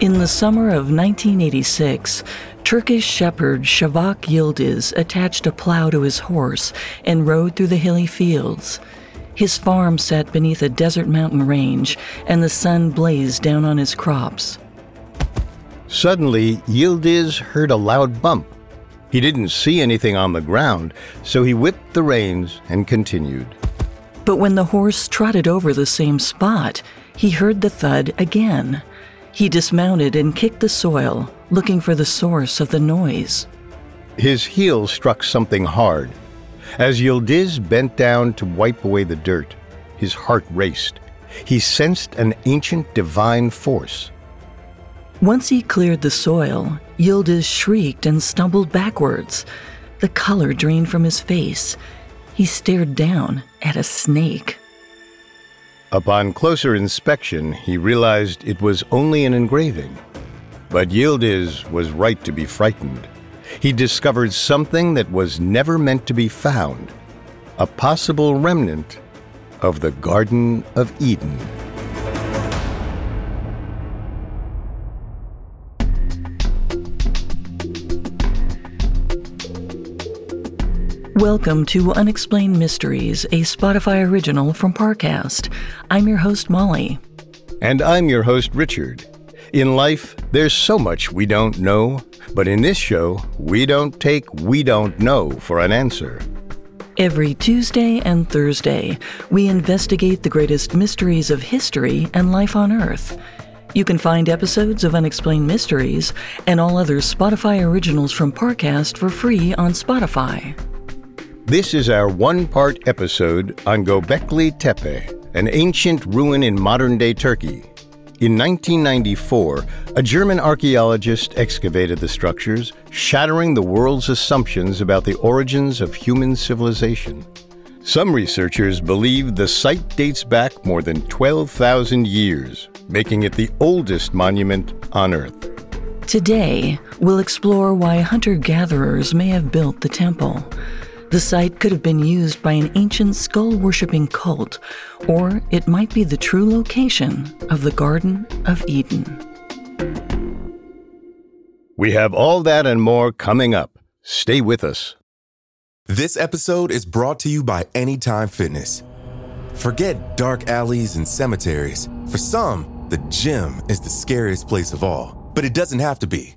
In the summer of 1986, Turkish shepherd Shavak Yildiz attached a plow to his horse and rode through the hilly fields. His farm sat beneath a desert mountain range, and the sun blazed down on his crops. Suddenly, Yildiz heard a loud bump. He didn't see anything on the ground, so he whipped the reins and continued. But when the horse trotted over the same spot, he heard the thud again. He dismounted and kicked the soil, looking for the source of the noise. His heel struck something hard. As Yildiz bent down to wipe away the dirt, his heart raced. He sensed an ancient divine force. Once he cleared the soil, Yildiz shrieked and stumbled backwards. The color drained from his face. He stared down at a snake. Upon closer inspection, he realized it was only an engraving. But Yildiz was right to be frightened. He discovered something that was never meant to be found a possible remnant of the Garden of Eden. Welcome to Unexplained Mysteries, a Spotify original from Parcast. I'm your host, Molly. And I'm your host, Richard. In life, there's so much we don't know, but in this show, we don't take we don't know for an answer. Every Tuesday and Thursday, we investigate the greatest mysteries of history and life on Earth. You can find episodes of Unexplained Mysteries and all other Spotify originals from Parcast for free on Spotify. This is our one part episode on Göbekli Tepe, an ancient ruin in modern day Turkey. In 1994, a German archaeologist excavated the structures, shattering the world's assumptions about the origins of human civilization. Some researchers believe the site dates back more than 12,000 years, making it the oldest monument on Earth. Today, we'll explore why hunter gatherers may have built the temple. The site could have been used by an ancient skull worshipping cult, or it might be the true location of the Garden of Eden. We have all that and more coming up. Stay with us. This episode is brought to you by Anytime Fitness. Forget dark alleys and cemeteries. For some, the gym is the scariest place of all, but it doesn't have to be.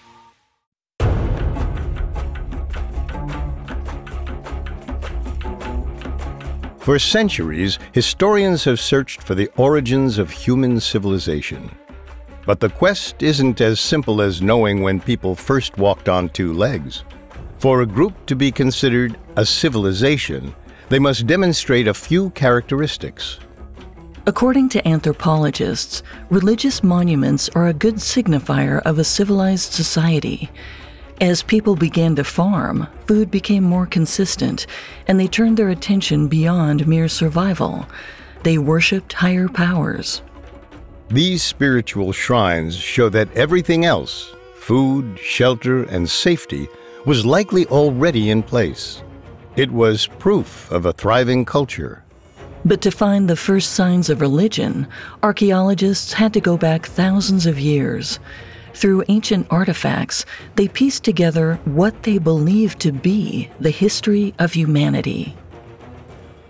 For centuries, historians have searched for the origins of human civilization. But the quest isn't as simple as knowing when people first walked on two legs. For a group to be considered a civilization, they must demonstrate a few characteristics. According to anthropologists, religious monuments are a good signifier of a civilized society. As people began to farm, food became more consistent, and they turned their attention beyond mere survival. They worshipped higher powers. These spiritual shrines show that everything else food, shelter, and safety was likely already in place. It was proof of a thriving culture. But to find the first signs of religion, archaeologists had to go back thousands of years. Through ancient artifacts, they pieced together what they believed to be the history of humanity.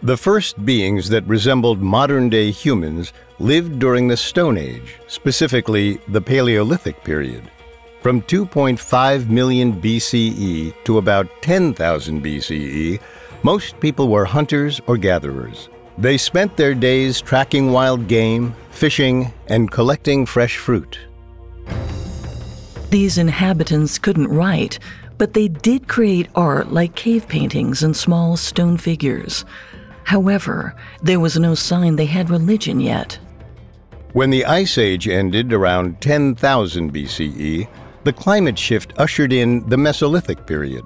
The first beings that resembled modern day humans lived during the Stone Age, specifically the Paleolithic period. From 2.5 million BCE to about 10,000 BCE, most people were hunters or gatherers. They spent their days tracking wild game, fishing, and collecting fresh fruit. These inhabitants couldn't write, but they did create art like cave paintings and small stone figures. However, there was no sign they had religion yet. When the Ice Age ended around 10,000 BCE, the climate shift ushered in the Mesolithic period.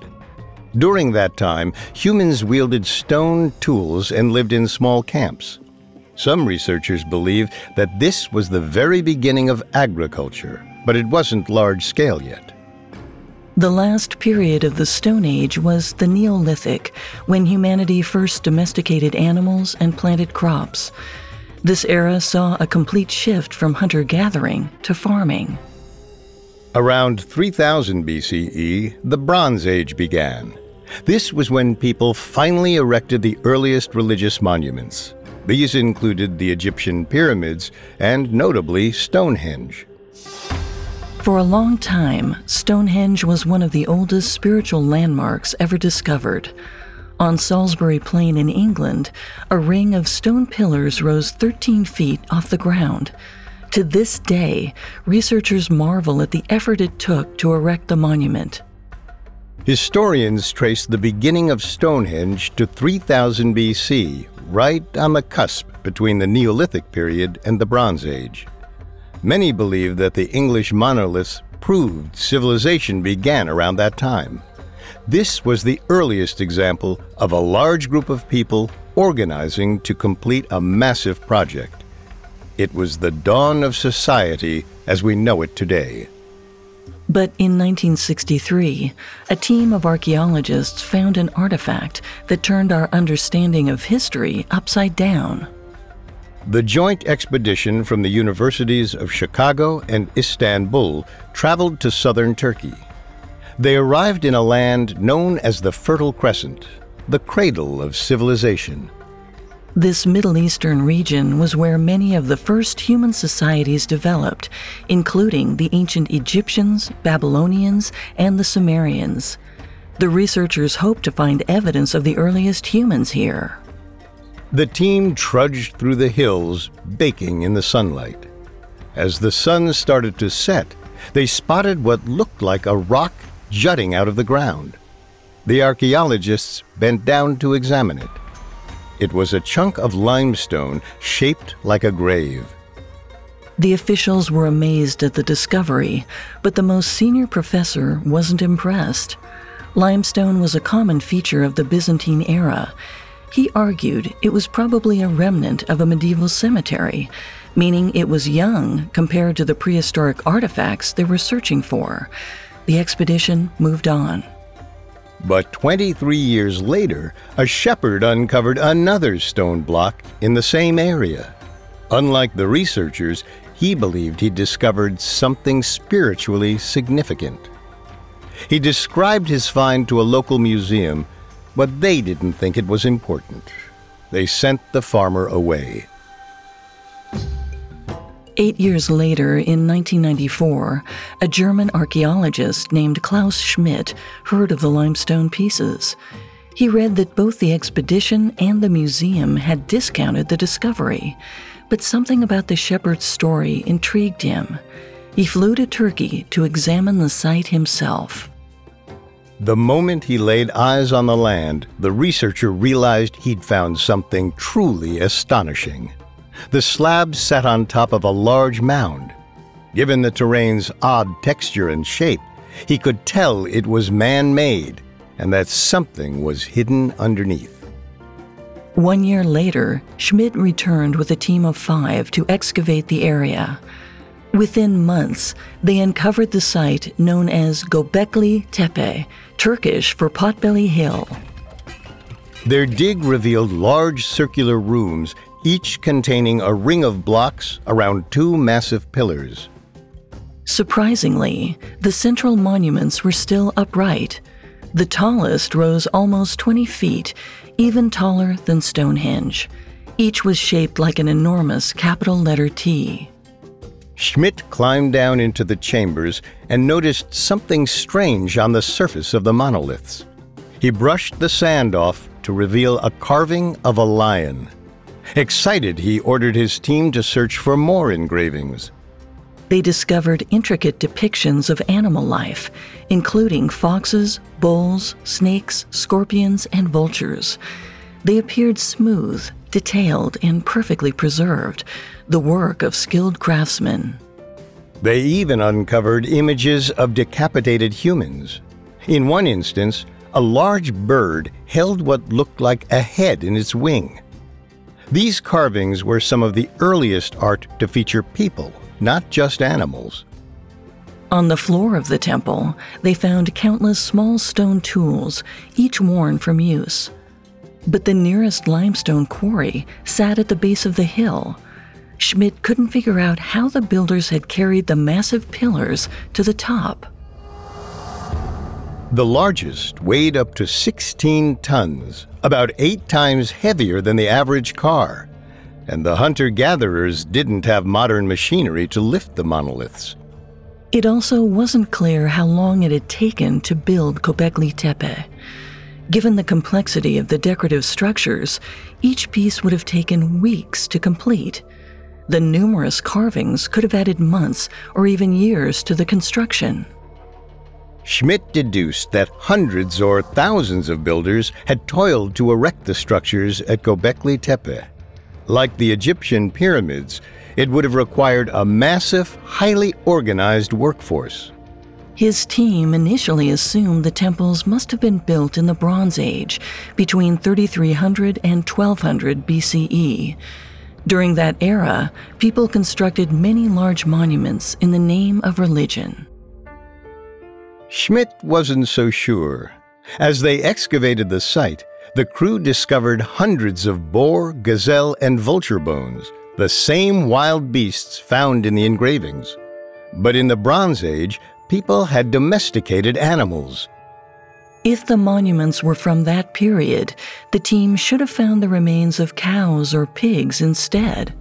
During that time, humans wielded stone tools and lived in small camps. Some researchers believe that this was the very beginning of agriculture, but it wasn't large scale yet. The last period of the Stone Age was the Neolithic, when humanity first domesticated animals and planted crops. This era saw a complete shift from hunter gathering to farming. Around 3000 BCE, the Bronze Age began. This was when people finally erected the earliest religious monuments. These included the Egyptian pyramids and, notably, Stonehenge. For a long time, Stonehenge was one of the oldest spiritual landmarks ever discovered. On Salisbury Plain in England, a ring of stone pillars rose 13 feet off the ground. To this day, researchers marvel at the effort it took to erect the monument. Historians trace the beginning of Stonehenge to 3000 BC, right on the cusp between the Neolithic period and the Bronze Age. Many believe that the English monoliths proved civilization began around that time. This was the earliest example of a large group of people organizing to complete a massive project. It was the dawn of society as we know it today. But in 1963, a team of archaeologists found an artifact that turned our understanding of history upside down. The joint expedition from the universities of Chicago and Istanbul traveled to southern Turkey. They arrived in a land known as the Fertile Crescent, the cradle of civilization. This Middle Eastern region was where many of the first human societies developed, including the ancient Egyptians, Babylonians, and the Sumerians. The researchers hoped to find evidence of the earliest humans here. The team trudged through the hills, baking in the sunlight. As the sun started to set, they spotted what looked like a rock jutting out of the ground. The archaeologists bent down to examine it. It was a chunk of limestone shaped like a grave. The officials were amazed at the discovery, but the most senior professor wasn't impressed. Limestone was a common feature of the Byzantine era. He argued it was probably a remnant of a medieval cemetery, meaning it was young compared to the prehistoric artifacts they were searching for. The expedition moved on. But 23 years later, a shepherd uncovered another stone block in the same area. Unlike the researchers, he believed he discovered something spiritually significant. He described his find to a local museum, but they didn't think it was important. They sent the farmer away. Eight years later, in 1994, a German archaeologist named Klaus Schmidt heard of the limestone pieces. He read that both the expedition and the museum had discounted the discovery, but something about the shepherd's story intrigued him. He flew to Turkey to examine the site himself. The moment he laid eyes on the land, the researcher realized he'd found something truly astonishing. The slab sat on top of a large mound. Given the terrain's odd texture and shape, he could tell it was man made and that something was hidden underneath. One year later, Schmidt returned with a team of five to excavate the area. Within months, they uncovered the site known as Gobekli Tepe, Turkish for Potbelly Hill. Their dig revealed large circular rooms each containing a ring of blocks around two massive pillars. Surprisingly, the central monuments were still upright. The tallest rose almost 20 feet, even taller than Stonehenge. Each was shaped like an enormous capital letter T. Schmidt climbed down into the chambers and noticed something strange on the surface of the monoliths. He brushed the sand off to reveal a carving of a lion. Excited, he ordered his team to search for more engravings. They discovered intricate depictions of animal life, including foxes, bulls, snakes, scorpions, and vultures. They appeared smooth, detailed, and perfectly preserved, the work of skilled craftsmen. They even uncovered images of decapitated humans. In one instance, a large bird held what looked like a head in its wing. These carvings were some of the earliest art to feature people, not just animals. On the floor of the temple, they found countless small stone tools, each worn from use. But the nearest limestone quarry sat at the base of the hill. Schmidt couldn't figure out how the builders had carried the massive pillars to the top. The largest weighed up to 16 tons, about eight times heavier than the average car. And the hunter gatherers didn't have modern machinery to lift the monoliths. It also wasn't clear how long it had taken to build Göbekli Tepe. Given the complexity of the decorative structures, each piece would have taken weeks to complete. The numerous carvings could have added months or even years to the construction. Schmidt deduced that hundreds or thousands of builders had toiled to erect the structures at Göbekli Tepe. Like the Egyptian pyramids, it would have required a massive, highly organized workforce. His team initially assumed the temples must have been built in the Bronze Age, between 3300 and 1200 BCE. During that era, people constructed many large monuments in the name of religion. Schmidt wasn't so sure. As they excavated the site, the crew discovered hundreds of boar, gazelle, and vulture bones, the same wild beasts found in the engravings. But in the Bronze Age, people had domesticated animals. If the monuments were from that period, the team should have found the remains of cows or pigs instead.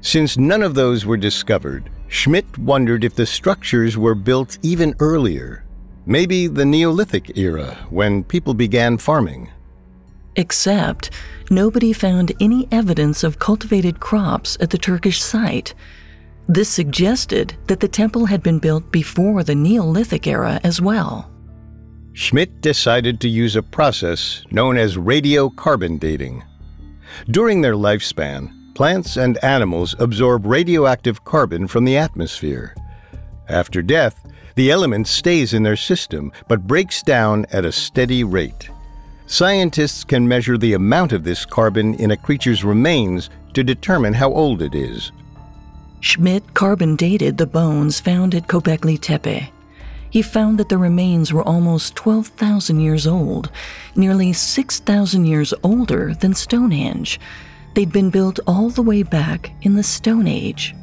Since none of those were discovered, Schmidt wondered if the structures were built even earlier, maybe the Neolithic era, when people began farming. Except, nobody found any evidence of cultivated crops at the Turkish site. This suggested that the temple had been built before the Neolithic era as well. Schmidt decided to use a process known as radiocarbon dating. During their lifespan, plants and animals absorb radioactive carbon from the atmosphere. After death, the element stays in their system but breaks down at a steady rate. Scientists can measure the amount of this carbon in a creature's remains to determine how old it is. Schmidt carbon dated the bones found at Göbekli Tepe. He found that the remains were almost 12,000 years old, nearly 6,000 years older than Stonehenge. They'd been built all the way back in the Stone Age.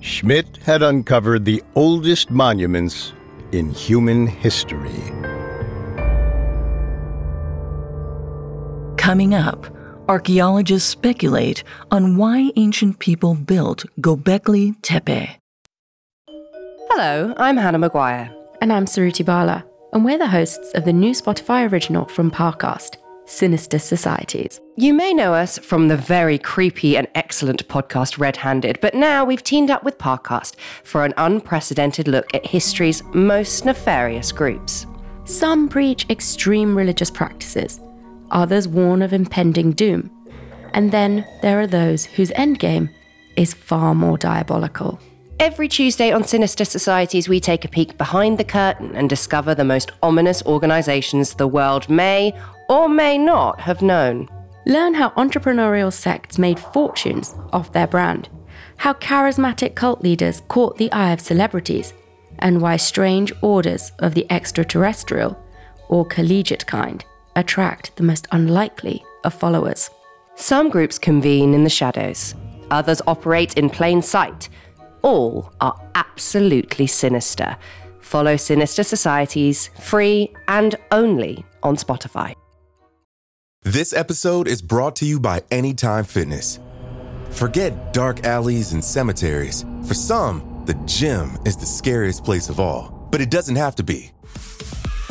Schmidt had uncovered the oldest monuments in human history. Coming up, archaeologists speculate on why ancient people built Göbekli Tepe. Hello, I'm Hannah Maguire. And I'm Suruthi Bala, and we're the hosts of the new Spotify original from Parcast, Sinister Societies. You may know us from the very creepy and excellent podcast Red Handed, but now we've teamed up with Parcast for an unprecedented look at history's most nefarious groups. Some preach extreme religious practices, others warn of impending doom, and then there are those whose endgame is far more diabolical. Every Tuesday on Sinister Societies, we take a peek behind the curtain and discover the most ominous organizations the world may or may not have known. Learn how entrepreneurial sects made fortunes off their brand, how charismatic cult leaders caught the eye of celebrities, and why strange orders of the extraterrestrial or collegiate kind attract the most unlikely of followers. Some groups convene in the shadows, others operate in plain sight all are absolutely sinister. Follow Sinister Societies free and only on Spotify. This episode is brought to you by Anytime Fitness. Forget dark alleys and cemeteries. For some, the gym is the scariest place of all, but it doesn't have to be.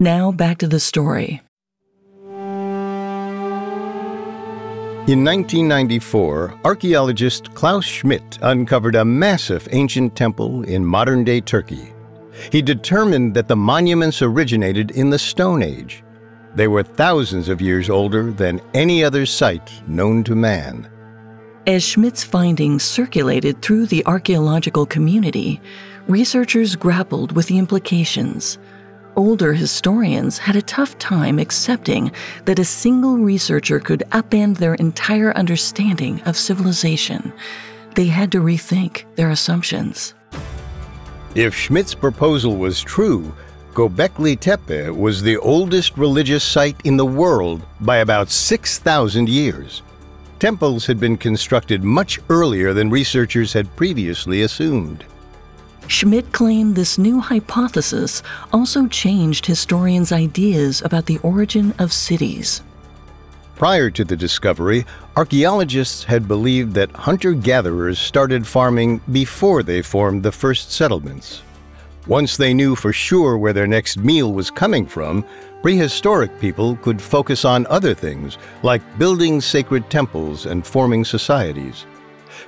Now back to the story. In 1994, archaeologist Klaus Schmidt uncovered a massive ancient temple in modern day Turkey. He determined that the monuments originated in the Stone Age. They were thousands of years older than any other site known to man. As Schmidt's findings circulated through the archaeological community, researchers grappled with the implications older historians had a tough time accepting that a single researcher could upend their entire understanding of civilization. They had to rethink their assumptions. If Schmidt's proposal was true, Göbekli Tepe was the oldest religious site in the world by about 6,000 years. Temples had been constructed much earlier than researchers had previously assumed. Schmidt claimed this new hypothesis also changed historians' ideas about the origin of cities. Prior to the discovery, archaeologists had believed that hunter gatherers started farming before they formed the first settlements. Once they knew for sure where their next meal was coming from, prehistoric people could focus on other things, like building sacred temples and forming societies.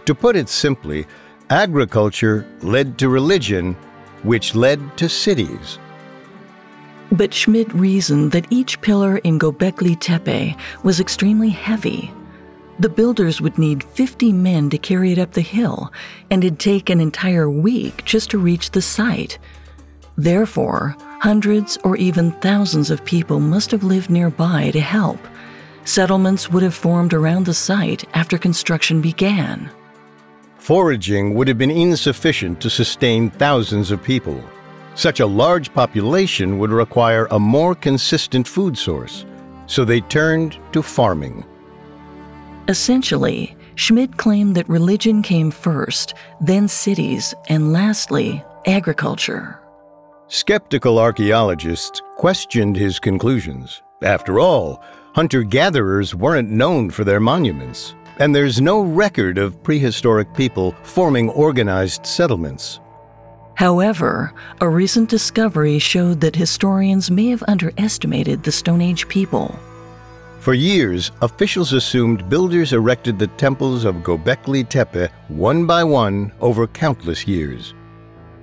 To put it simply, Agriculture led to religion, which led to cities. But Schmidt reasoned that each pillar in Göbekli Tepe was extremely heavy. The builders would need 50 men to carry it up the hill, and it'd take an entire week just to reach the site. Therefore, hundreds or even thousands of people must have lived nearby to help. Settlements would have formed around the site after construction began. Foraging would have been insufficient to sustain thousands of people. Such a large population would require a more consistent food source, so they turned to farming. Essentially, Schmidt claimed that religion came first, then cities, and lastly, agriculture. Skeptical archaeologists questioned his conclusions. After all, hunter gatherers weren't known for their monuments and there's no record of prehistoric people forming organized settlements. However, a recent discovery showed that historians may have underestimated the Stone Age people. For years, officials assumed builders erected the temples of Göbekli Tepe one by one over countless years.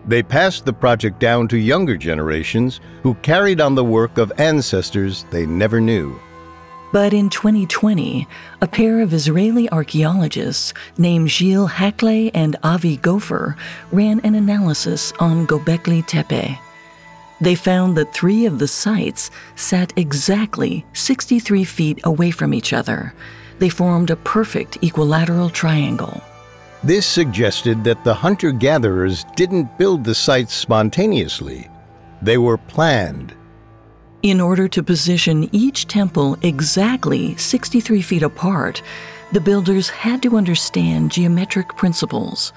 They passed the project down to younger generations who carried on the work of ancestors they never knew. But in 2020, a pair of Israeli archaeologists named Gilles Haklay and Avi Gopher ran an analysis on Göbekli Tepe. They found that three of the sites sat exactly 63 feet away from each other. They formed a perfect equilateral triangle. This suggested that the hunter gatherers didn't build the sites spontaneously, they were planned. In order to position each temple exactly 63 feet apart, the builders had to understand geometric principles.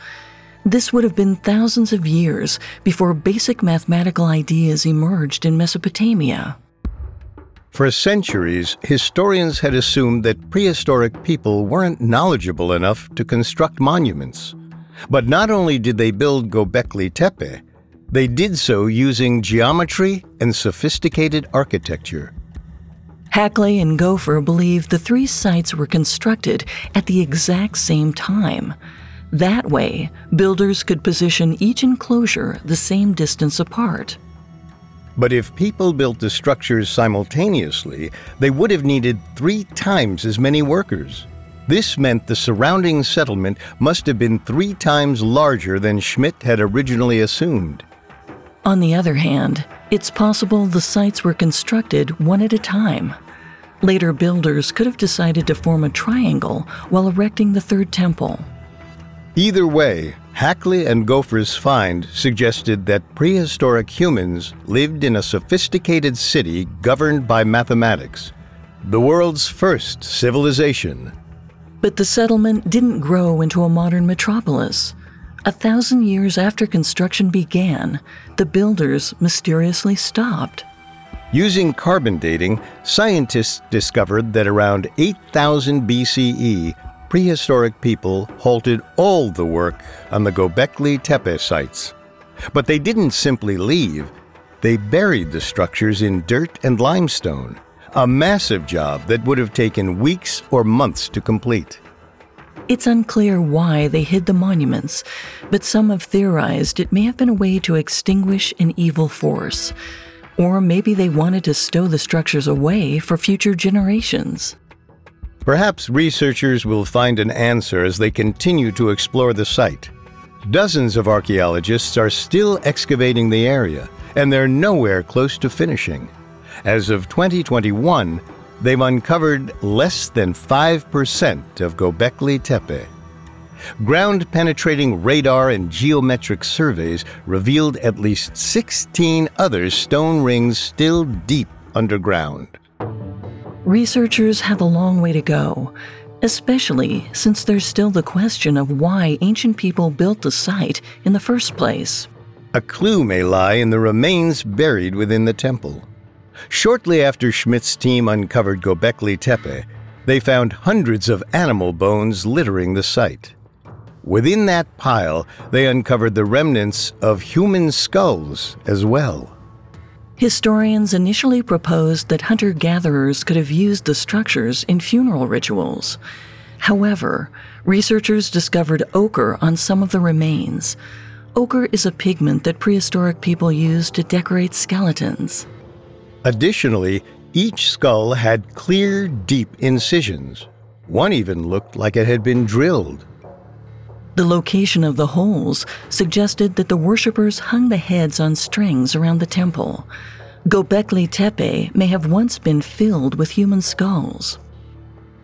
This would have been thousands of years before basic mathematical ideas emerged in Mesopotamia. For centuries, historians had assumed that prehistoric people weren't knowledgeable enough to construct monuments. But not only did they build Göbekli Tepe, they did so using geometry and sophisticated architecture. Haklay and Gopher believe the three sites were constructed at the exact same time. That way, builders could position each enclosure the same distance apart. But if people built the structures simultaneously, they would have needed three times as many workers. This meant the surrounding settlement must have been three times larger than Schmidt had originally assumed. On the other hand, it's possible the sites were constructed one at a time. Later builders could have decided to form a triangle while erecting the third temple. Either way, Haklay and Gopher's find suggested that prehistoric humans lived in a sophisticated city governed by mathematics, the world's first civilization. But the settlement didn't grow into a modern metropolis. A thousand years after construction began, the builders mysteriously stopped. Using carbon dating, scientists discovered that around 8000 BCE, prehistoric people halted all the work on the Gobekli Tepe sites. But they didn't simply leave, they buried the structures in dirt and limestone, a massive job that would have taken weeks or months to complete. It's unclear why they hid the monuments, but some have theorized it may have been a way to extinguish an evil force. Or maybe they wanted to stow the structures away for future generations. Perhaps researchers will find an answer as they continue to explore the site. Dozens of archaeologists are still excavating the area, and they're nowhere close to finishing. As of 2021, they've uncovered less than 5% of Gobekli Tepe. Ground penetrating radar and geometric surveys revealed at least 16 other stone rings still deep underground. Researchers have a long way to go, especially since there's still the question of why ancient people built the site in the first place. A clue may lie in the remains buried within the temple. Shortly after Schmidt's team uncovered Gobekli Tepe, they found hundreds of animal bones littering the site. Within that pile, they uncovered the remnants of human skulls as well. Historians initially proposed that hunter gatherers could have used the structures in funeral rituals. However, researchers discovered ochre on some of the remains. Ochre is a pigment that prehistoric people used to decorate skeletons. Additionally, each skull had clear, deep incisions. One even looked like it had been drilled. The location of the holes suggested that the worshippers hung the heads on strings around the temple. Gobekli Tepe may have once been filled with human skulls.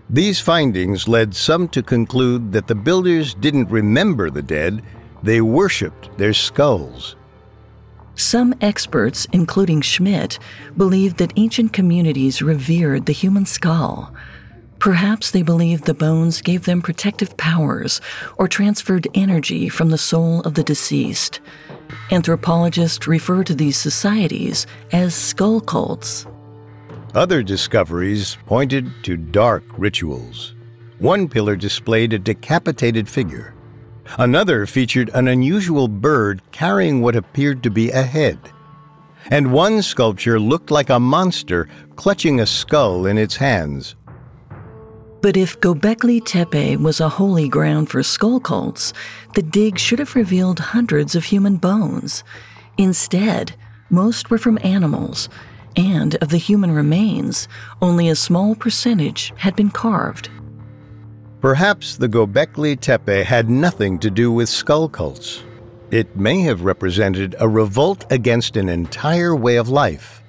These findings led some to conclude that the builders didn't remember the dead, they worshipped their skulls. Some experts, including Schmidt, believed that ancient communities revered the human skull. Perhaps they believed the bones gave them protective powers or transferred energy from the soul of the deceased. Anthropologists refer to these societies as skull cults. Other discoveries pointed to dark rituals. One pillar displayed a decapitated figure. Another featured an unusual bird carrying what appeared to be a head. And one sculpture looked like a monster clutching a skull in its hands. But if Gobekli Tepe was a holy ground for skull cults, the dig should have revealed hundreds of human bones. Instead, most were from animals, and of the human remains, only a small percentage had been carved. Perhaps the Gobekli Tepe had nothing to do with skull cults. It may have represented a revolt against an entire way of life.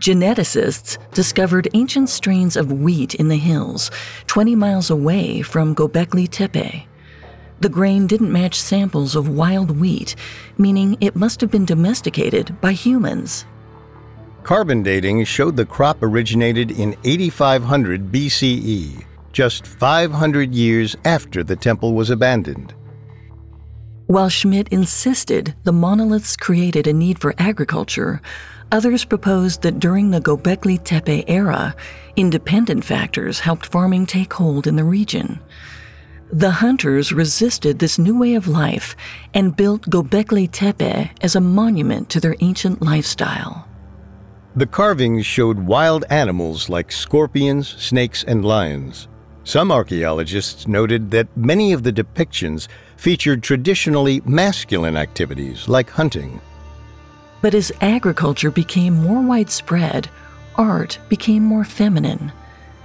Geneticists discovered ancient strains of wheat in the hills, 20 miles away from Gobekli Tepe. The grain didn't match samples of wild wheat, meaning it must have been domesticated by humans. Carbon dating showed the crop originated in 8500 BCE, just 500 years after the temple was abandoned. While Schmidt insisted the monoliths created a need for agriculture, Others proposed that during the Gobekli Tepe era, independent factors helped farming take hold in the region. The hunters resisted this new way of life and built Gobekli Tepe as a monument to their ancient lifestyle. The carvings showed wild animals like scorpions, snakes, and lions. Some archaeologists noted that many of the depictions featured traditionally masculine activities like hunting. But as agriculture became more widespread, art became more feminine.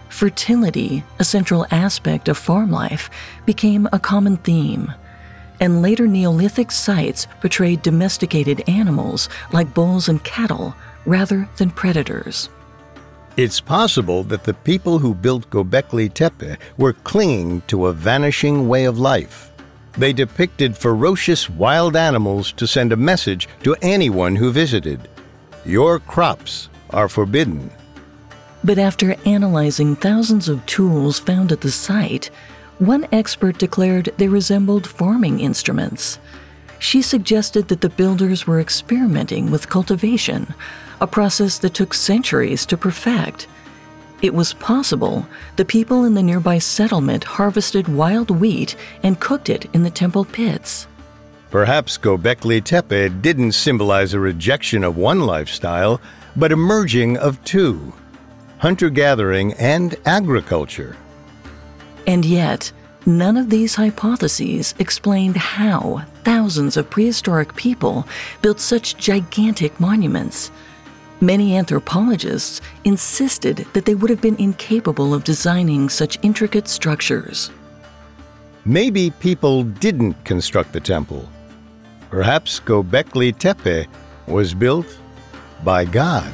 Fertility, a central aspect of farm life, became a common theme. And later Neolithic sites portrayed domesticated animals like bulls and cattle rather than predators. It's possible that the people who built Göbekli Tepe were clinging to a vanishing way of life. They depicted ferocious wild animals to send a message to anyone who visited. Your crops are forbidden. But after analyzing thousands of tools found at the site, one expert declared they resembled farming instruments. She suggested that the builders were experimenting with cultivation, a process that took centuries to perfect. It was possible the people in the nearby settlement harvested wild wheat and cooked it in the temple pits. Perhaps Göbekli Tepe didn't symbolize a rejection of one lifestyle, but a merging of two hunter gathering and agriculture. And yet, none of these hypotheses explained how thousands of prehistoric people built such gigantic monuments. Many anthropologists insisted that they would have been incapable of designing such intricate structures. Maybe people didn't construct the temple. Perhaps Göbekli Tepe was built by God.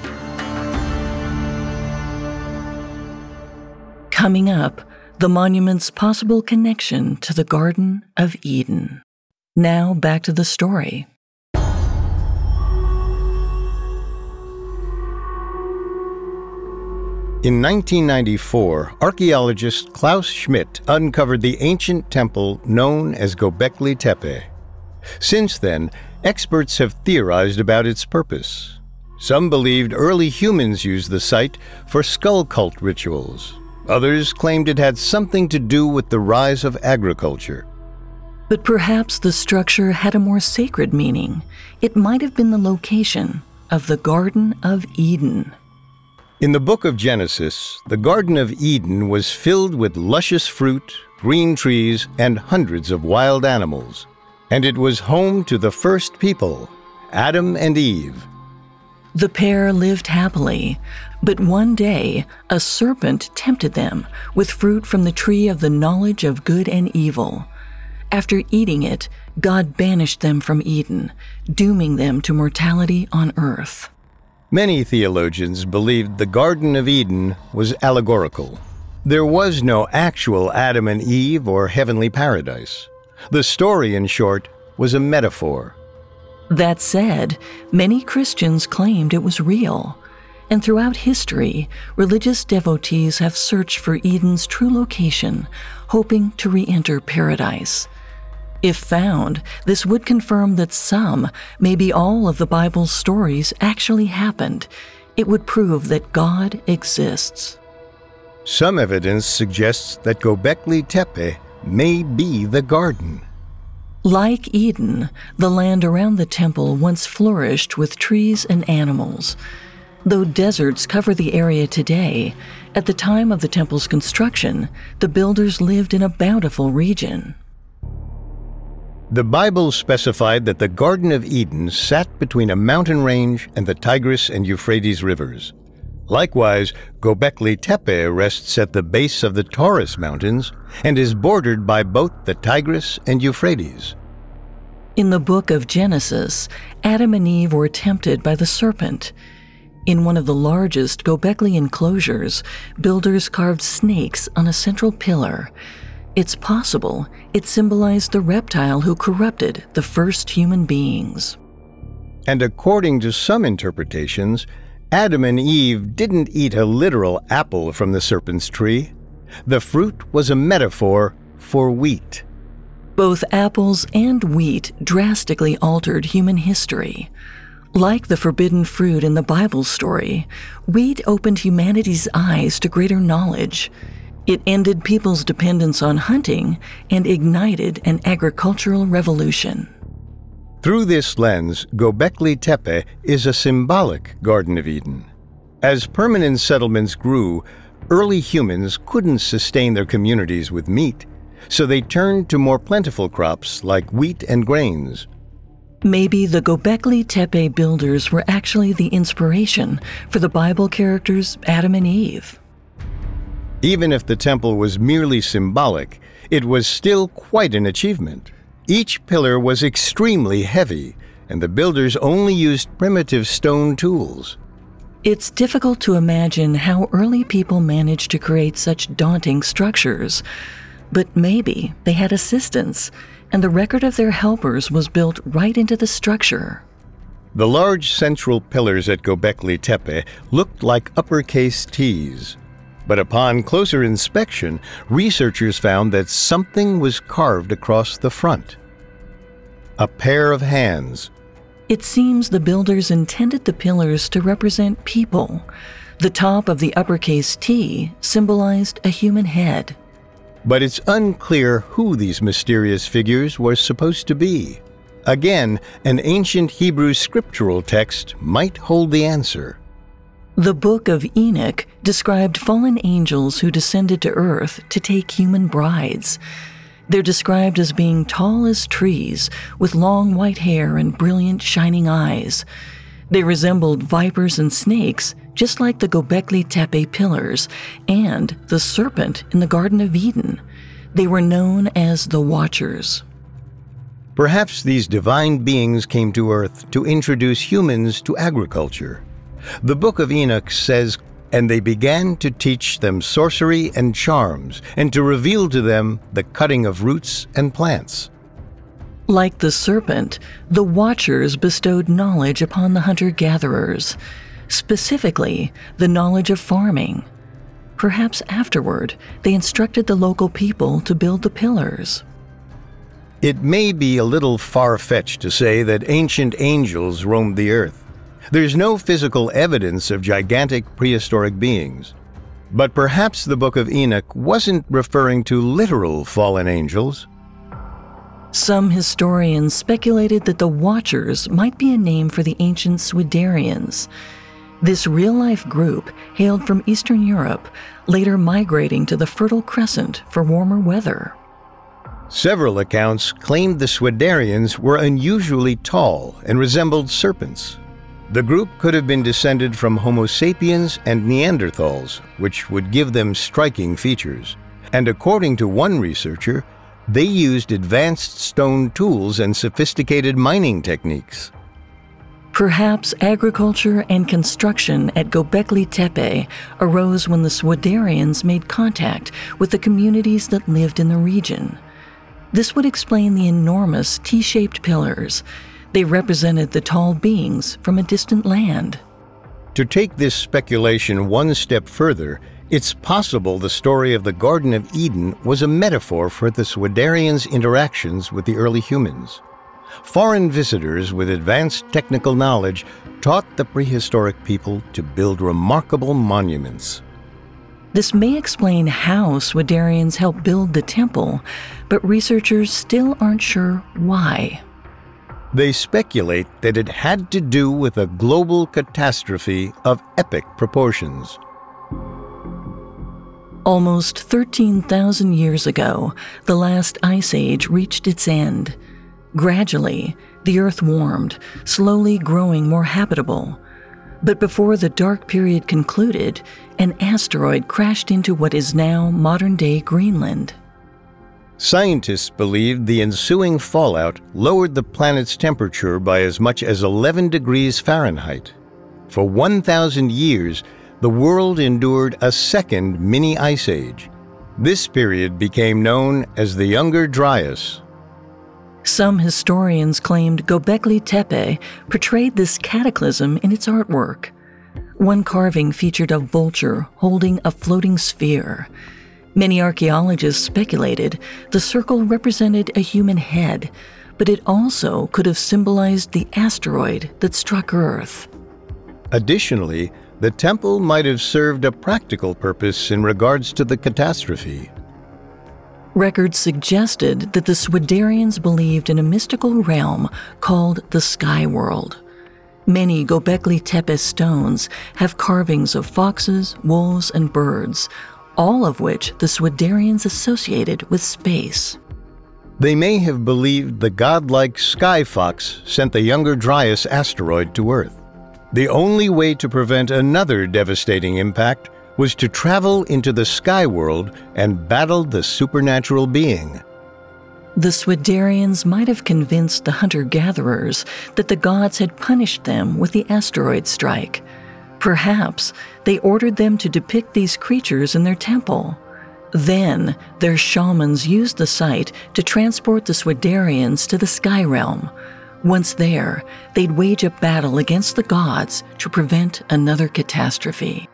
Coming up, the monument's possible connection to the Garden of Eden. Now back to the story. In 1994, archaeologist Klaus Schmidt uncovered the ancient temple known as Göbekli Tepe. Since then, experts have theorized about its purpose. Some believed early humans used the site for skull cult rituals. Others claimed it had something to do with the rise of agriculture. But perhaps the structure had a more sacred meaning. It might have been the location of the Garden of Eden. In the book of Genesis, the Garden of Eden was filled with luscious fruit, green trees, and hundreds of wild animals. And it was home to the first people, Adam and Eve. The pair lived happily, but one day a serpent tempted them with fruit from the tree of the knowledge of good and evil. After eating it, God banished them from Eden, dooming them to mortality on earth. Many theologians believed the Garden of Eden was allegorical. There was no actual Adam and Eve or heavenly paradise. The story, in short, was a metaphor. That said, many Christians claimed it was real. And throughout history, religious devotees have searched for Eden's true location, hoping to re enter paradise. If found, this would confirm that some, maybe all of the Bible's stories actually happened. It would prove that God exists. Some evidence suggests that Göbekli Tepe may be the garden. Like Eden, the land around the temple once flourished with trees and animals. Though deserts cover the area today, at the time of the temple's construction, the builders lived in a bountiful region. The Bible specified that the Garden of Eden sat between a mountain range and the Tigris and Euphrates rivers. Likewise, Göbekli Tepe rests at the base of the Taurus Mountains and is bordered by both the Tigris and Euphrates. In the book of Genesis, Adam and Eve were tempted by the serpent. In one of the largest Göbekli enclosures, builders carved snakes on a central pillar. It's possible it symbolized the reptile who corrupted the first human beings. And according to some interpretations, Adam and Eve didn't eat a literal apple from the serpent's tree. The fruit was a metaphor for wheat. Both apples and wheat drastically altered human history. Like the forbidden fruit in the Bible story, wheat opened humanity's eyes to greater knowledge. It ended people's dependence on hunting and ignited an agricultural revolution. Through this lens, Göbekli Tepe is a symbolic Garden of Eden. As permanent settlements grew, early humans couldn't sustain their communities with meat, so they turned to more plentiful crops like wheat and grains. Maybe the Gobekli Tepe builders were actually the inspiration for the Bible characters Adam and Eve. Even if the temple was merely symbolic, it was still quite an achievement. Each pillar was extremely heavy, and the builders only used primitive stone tools. It's difficult to imagine how early people managed to create such daunting structures. But maybe they had assistance, and the record of their helpers was built right into the structure. The large central pillars at Göbekli Tepe looked like uppercase T's. But upon closer inspection, researchers found that something was carved across the front. A pair of hands. It seems the builders intended the pillars to represent people. The top of the uppercase T symbolized a human head. But it's unclear who these mysterious figures were supposed to be. Again, an ancient Hebrew scriptural text might hold the answer. The Book of Enoch described fallen angels who descended to earth to take human brides. They're described as being tall as trees, with long white hair and brilliant shining eyes. They resembled vipers and snakes, just like the Göbekli Tepe pillars and the serpent in the Garden of Eden. They were known as the Watchers. Perhaps these divine beings came to Earth to introduce humans to agriculture. The Book of Enoch says, And they began to teach them sorcery and charms, and to reveal to them the cutting of roots and plants. Like the serpent, the Watchers bestowed knowledge upon the hunter gatherers, specifically the knowledge of farming. Perhaps afterward, they instructed the local people to build the pillars. It may be a little far fetched to say that ancient angels roamed the earth. There's no physical evidence of gigantic prehistoric beings. But perhaps the Book of Enoch wasn't referring to literal fallen angels. Some historians speculated that the Watchers might be a name for the ancient Swiderians. This real life group hailed from Eastern Europe, later migrating to the Fertile Crescent for warmer weather. Several accounts claimed the Swiderians were unusually tall and resembled serpents. The group could have been descended from Homo sapiens and Neanderthals, which would give them striking features. And according to one researcher, they used advanced stone tools and sophisticated mining techniques. Perhaps agriculture and construction at Göbekli Tepe arose when the Swiderians made contact with the communities that lived in the region. This would explain the enormous T shaped pillars they represented the tall beings from a distant land. To take this speculation one step further, it's possible the story of the Garden of Eden was a metaphor for the Swiderians' interactions with the early humans. Foreign visitors with advanced technical knowledge taught the prehistoric people to build remarkable monuments. This may explain how Swiderians helped build the temple, but researchers still aren't sure why. They speculate that it had to do with a global catastrophe of epic proportions. Almost 13,000 years ago, the last ice age reached its end. Gradually, the Earth warmed, slowly growing more habitable. But before the dark period concluded, an asteroid crashed into what is now modern day Greenland. Scientists believed the ensuing fallout lowered the planet's temperature by as much as 11 degrees Fahrenheit. For 1,000 years, the world endured a second mini ice age. This period became known as the Younger Dryas. Some historians claimed Göbekli Tepe portrayed this cataclysm in its artwork. One carving featured a vulture holding a floating sphere. Many archaeologists speculated the circle represented a human head, but it also could have symbolized the asteroid that struck Earth. Additionally, the temple might have served a practical purpose in regards to the catastrophe. Records suggested that the Swiderians believed in a mystical realm called the Sky World. Many Göbekli Tepe stones have carvings of foxes, wolves, and birds, all of which the Swiderians associated with space. They may have believed the godlike Sky Fox sent the younger Dryas asteroid to Earth. The only way to prevent another devastating impact was to travel into the sky world and battle the supernatural being. The Swiderians might have convinced the hunter gatherers that the gods had punished them with the asteroid strike. Perhaps they ordered them to depict these creatures in their temple. Then, their shamans used the site to transport the Swiderians to the sky realm. Once there, they'd wage a battle against the gods to prevent another catastrophe.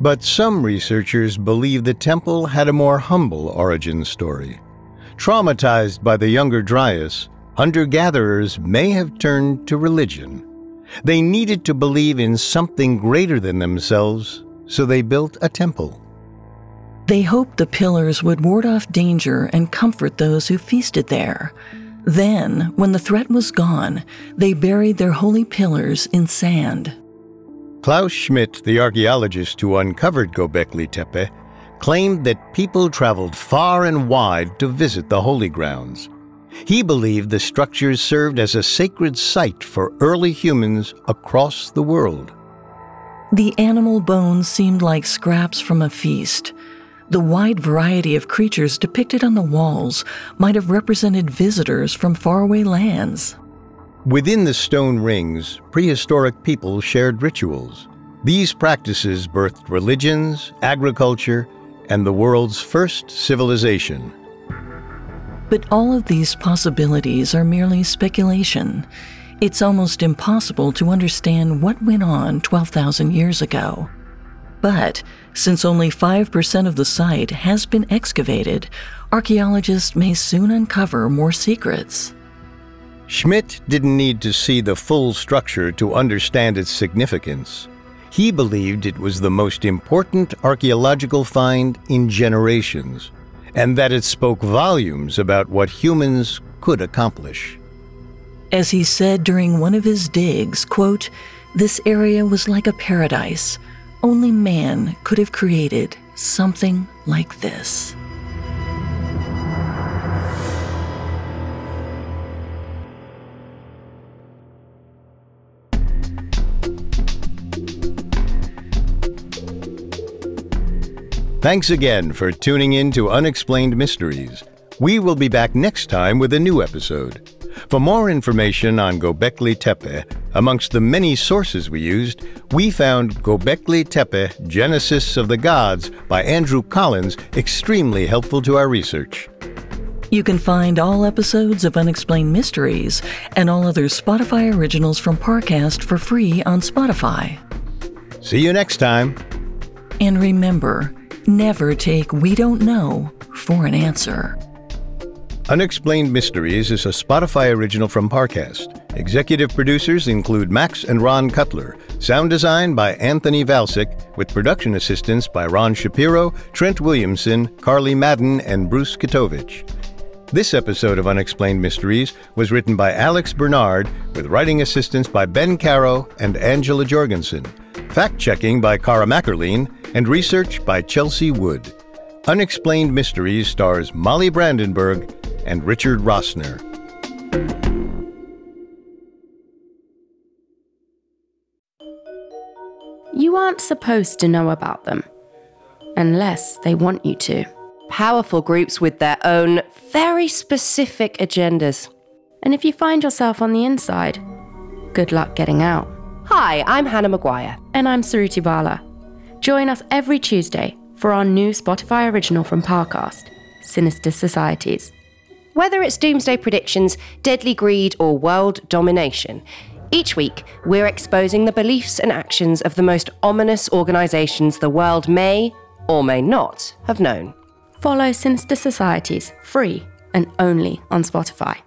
But some researchers believe the temple had a more humble origin story. Traumatized by the younger Dryas, hunter gatherers may have turned to religion. They needed to believe in something greater than themselves, so they built a temple. They hoped the pillars would ward off danger and comfort those who feasted there. Then, when the threat was gone, they buried their holy pillars in sand. Klaus Schmidt, the archaeologist who uncovered Göbekli Tepe, claimed that people traveled far and wide to visit the holy grounds. He believed the structures served as a sacred site for early humans across the world. The animal bones seemed like scraps from a feast. The wide variety of creatures depicted on the walls might have represented visitors from faraway lands. Within the stone rings, prehistoric people shared rituals. These practices birthed religions, agriculture, and the world's first civilization. But all of these possibilities are merely speculation. It's almost impossible to understand what went on 12,000 years ago. But since only 5% of the site has been excavated, archaeologists may soon uncover more secrets. Schmidt didn't need to see the full structure to understand its significance. He believed it was the most important archaeological find in generations, and that it spoke volumes about what humans could accomplish. As he said during one of his digs, quote, this area was like a paradise. Only man could have created something like this. Thanks again for tuning in to Unexplained Mysteries. We will be back next time with a new episode. For more information on Göbekli Tepe, amongst the many sources we used, we found Göbekli Tepe Genesis of the Gods by Andrew Collins extremely helpful to our research. You can find all episodes of Unexplained Mysteries and all other Spotify originals from Parcast for free on Spotify. See you next time. And remember, Never take we don't know for an answer. Unexplained Mysteries is a Spotify original from Parcast. Executive producers include Max and Ron Cutler. Sound design by Anthony Valsic, with production assistance by Ron Shapiro, Trent Williamson, Carly Madden, and Bruce Kitovich. This episode of Unexplained Mysteries was written by Alex Bernard, with writing assistance by Ben Caro and Angela Jorgensen. Fact checking by Cara Mackerline and research by Chelsea Wood. Unexplained Mysteries stars Molly Brandenburg and Richard Rossner. You aren't supposed to know about them unless they want you to. Powerful groups with their own very specific agendas. And if you find yourself on the inside, good luck getting out. Hi, I'm Hannah Maguire. And I'm Suruthi Bala. Join us every Tuesday for our new Spotify original from Parcast, Sinister Societies. Whether it's doomsday predictions, deadly greed, or world domination, each week we're exposing the beliefs and actions of the most ominous organizations the world may or may not have known. Follow Sinister Societies free and only on Spotify.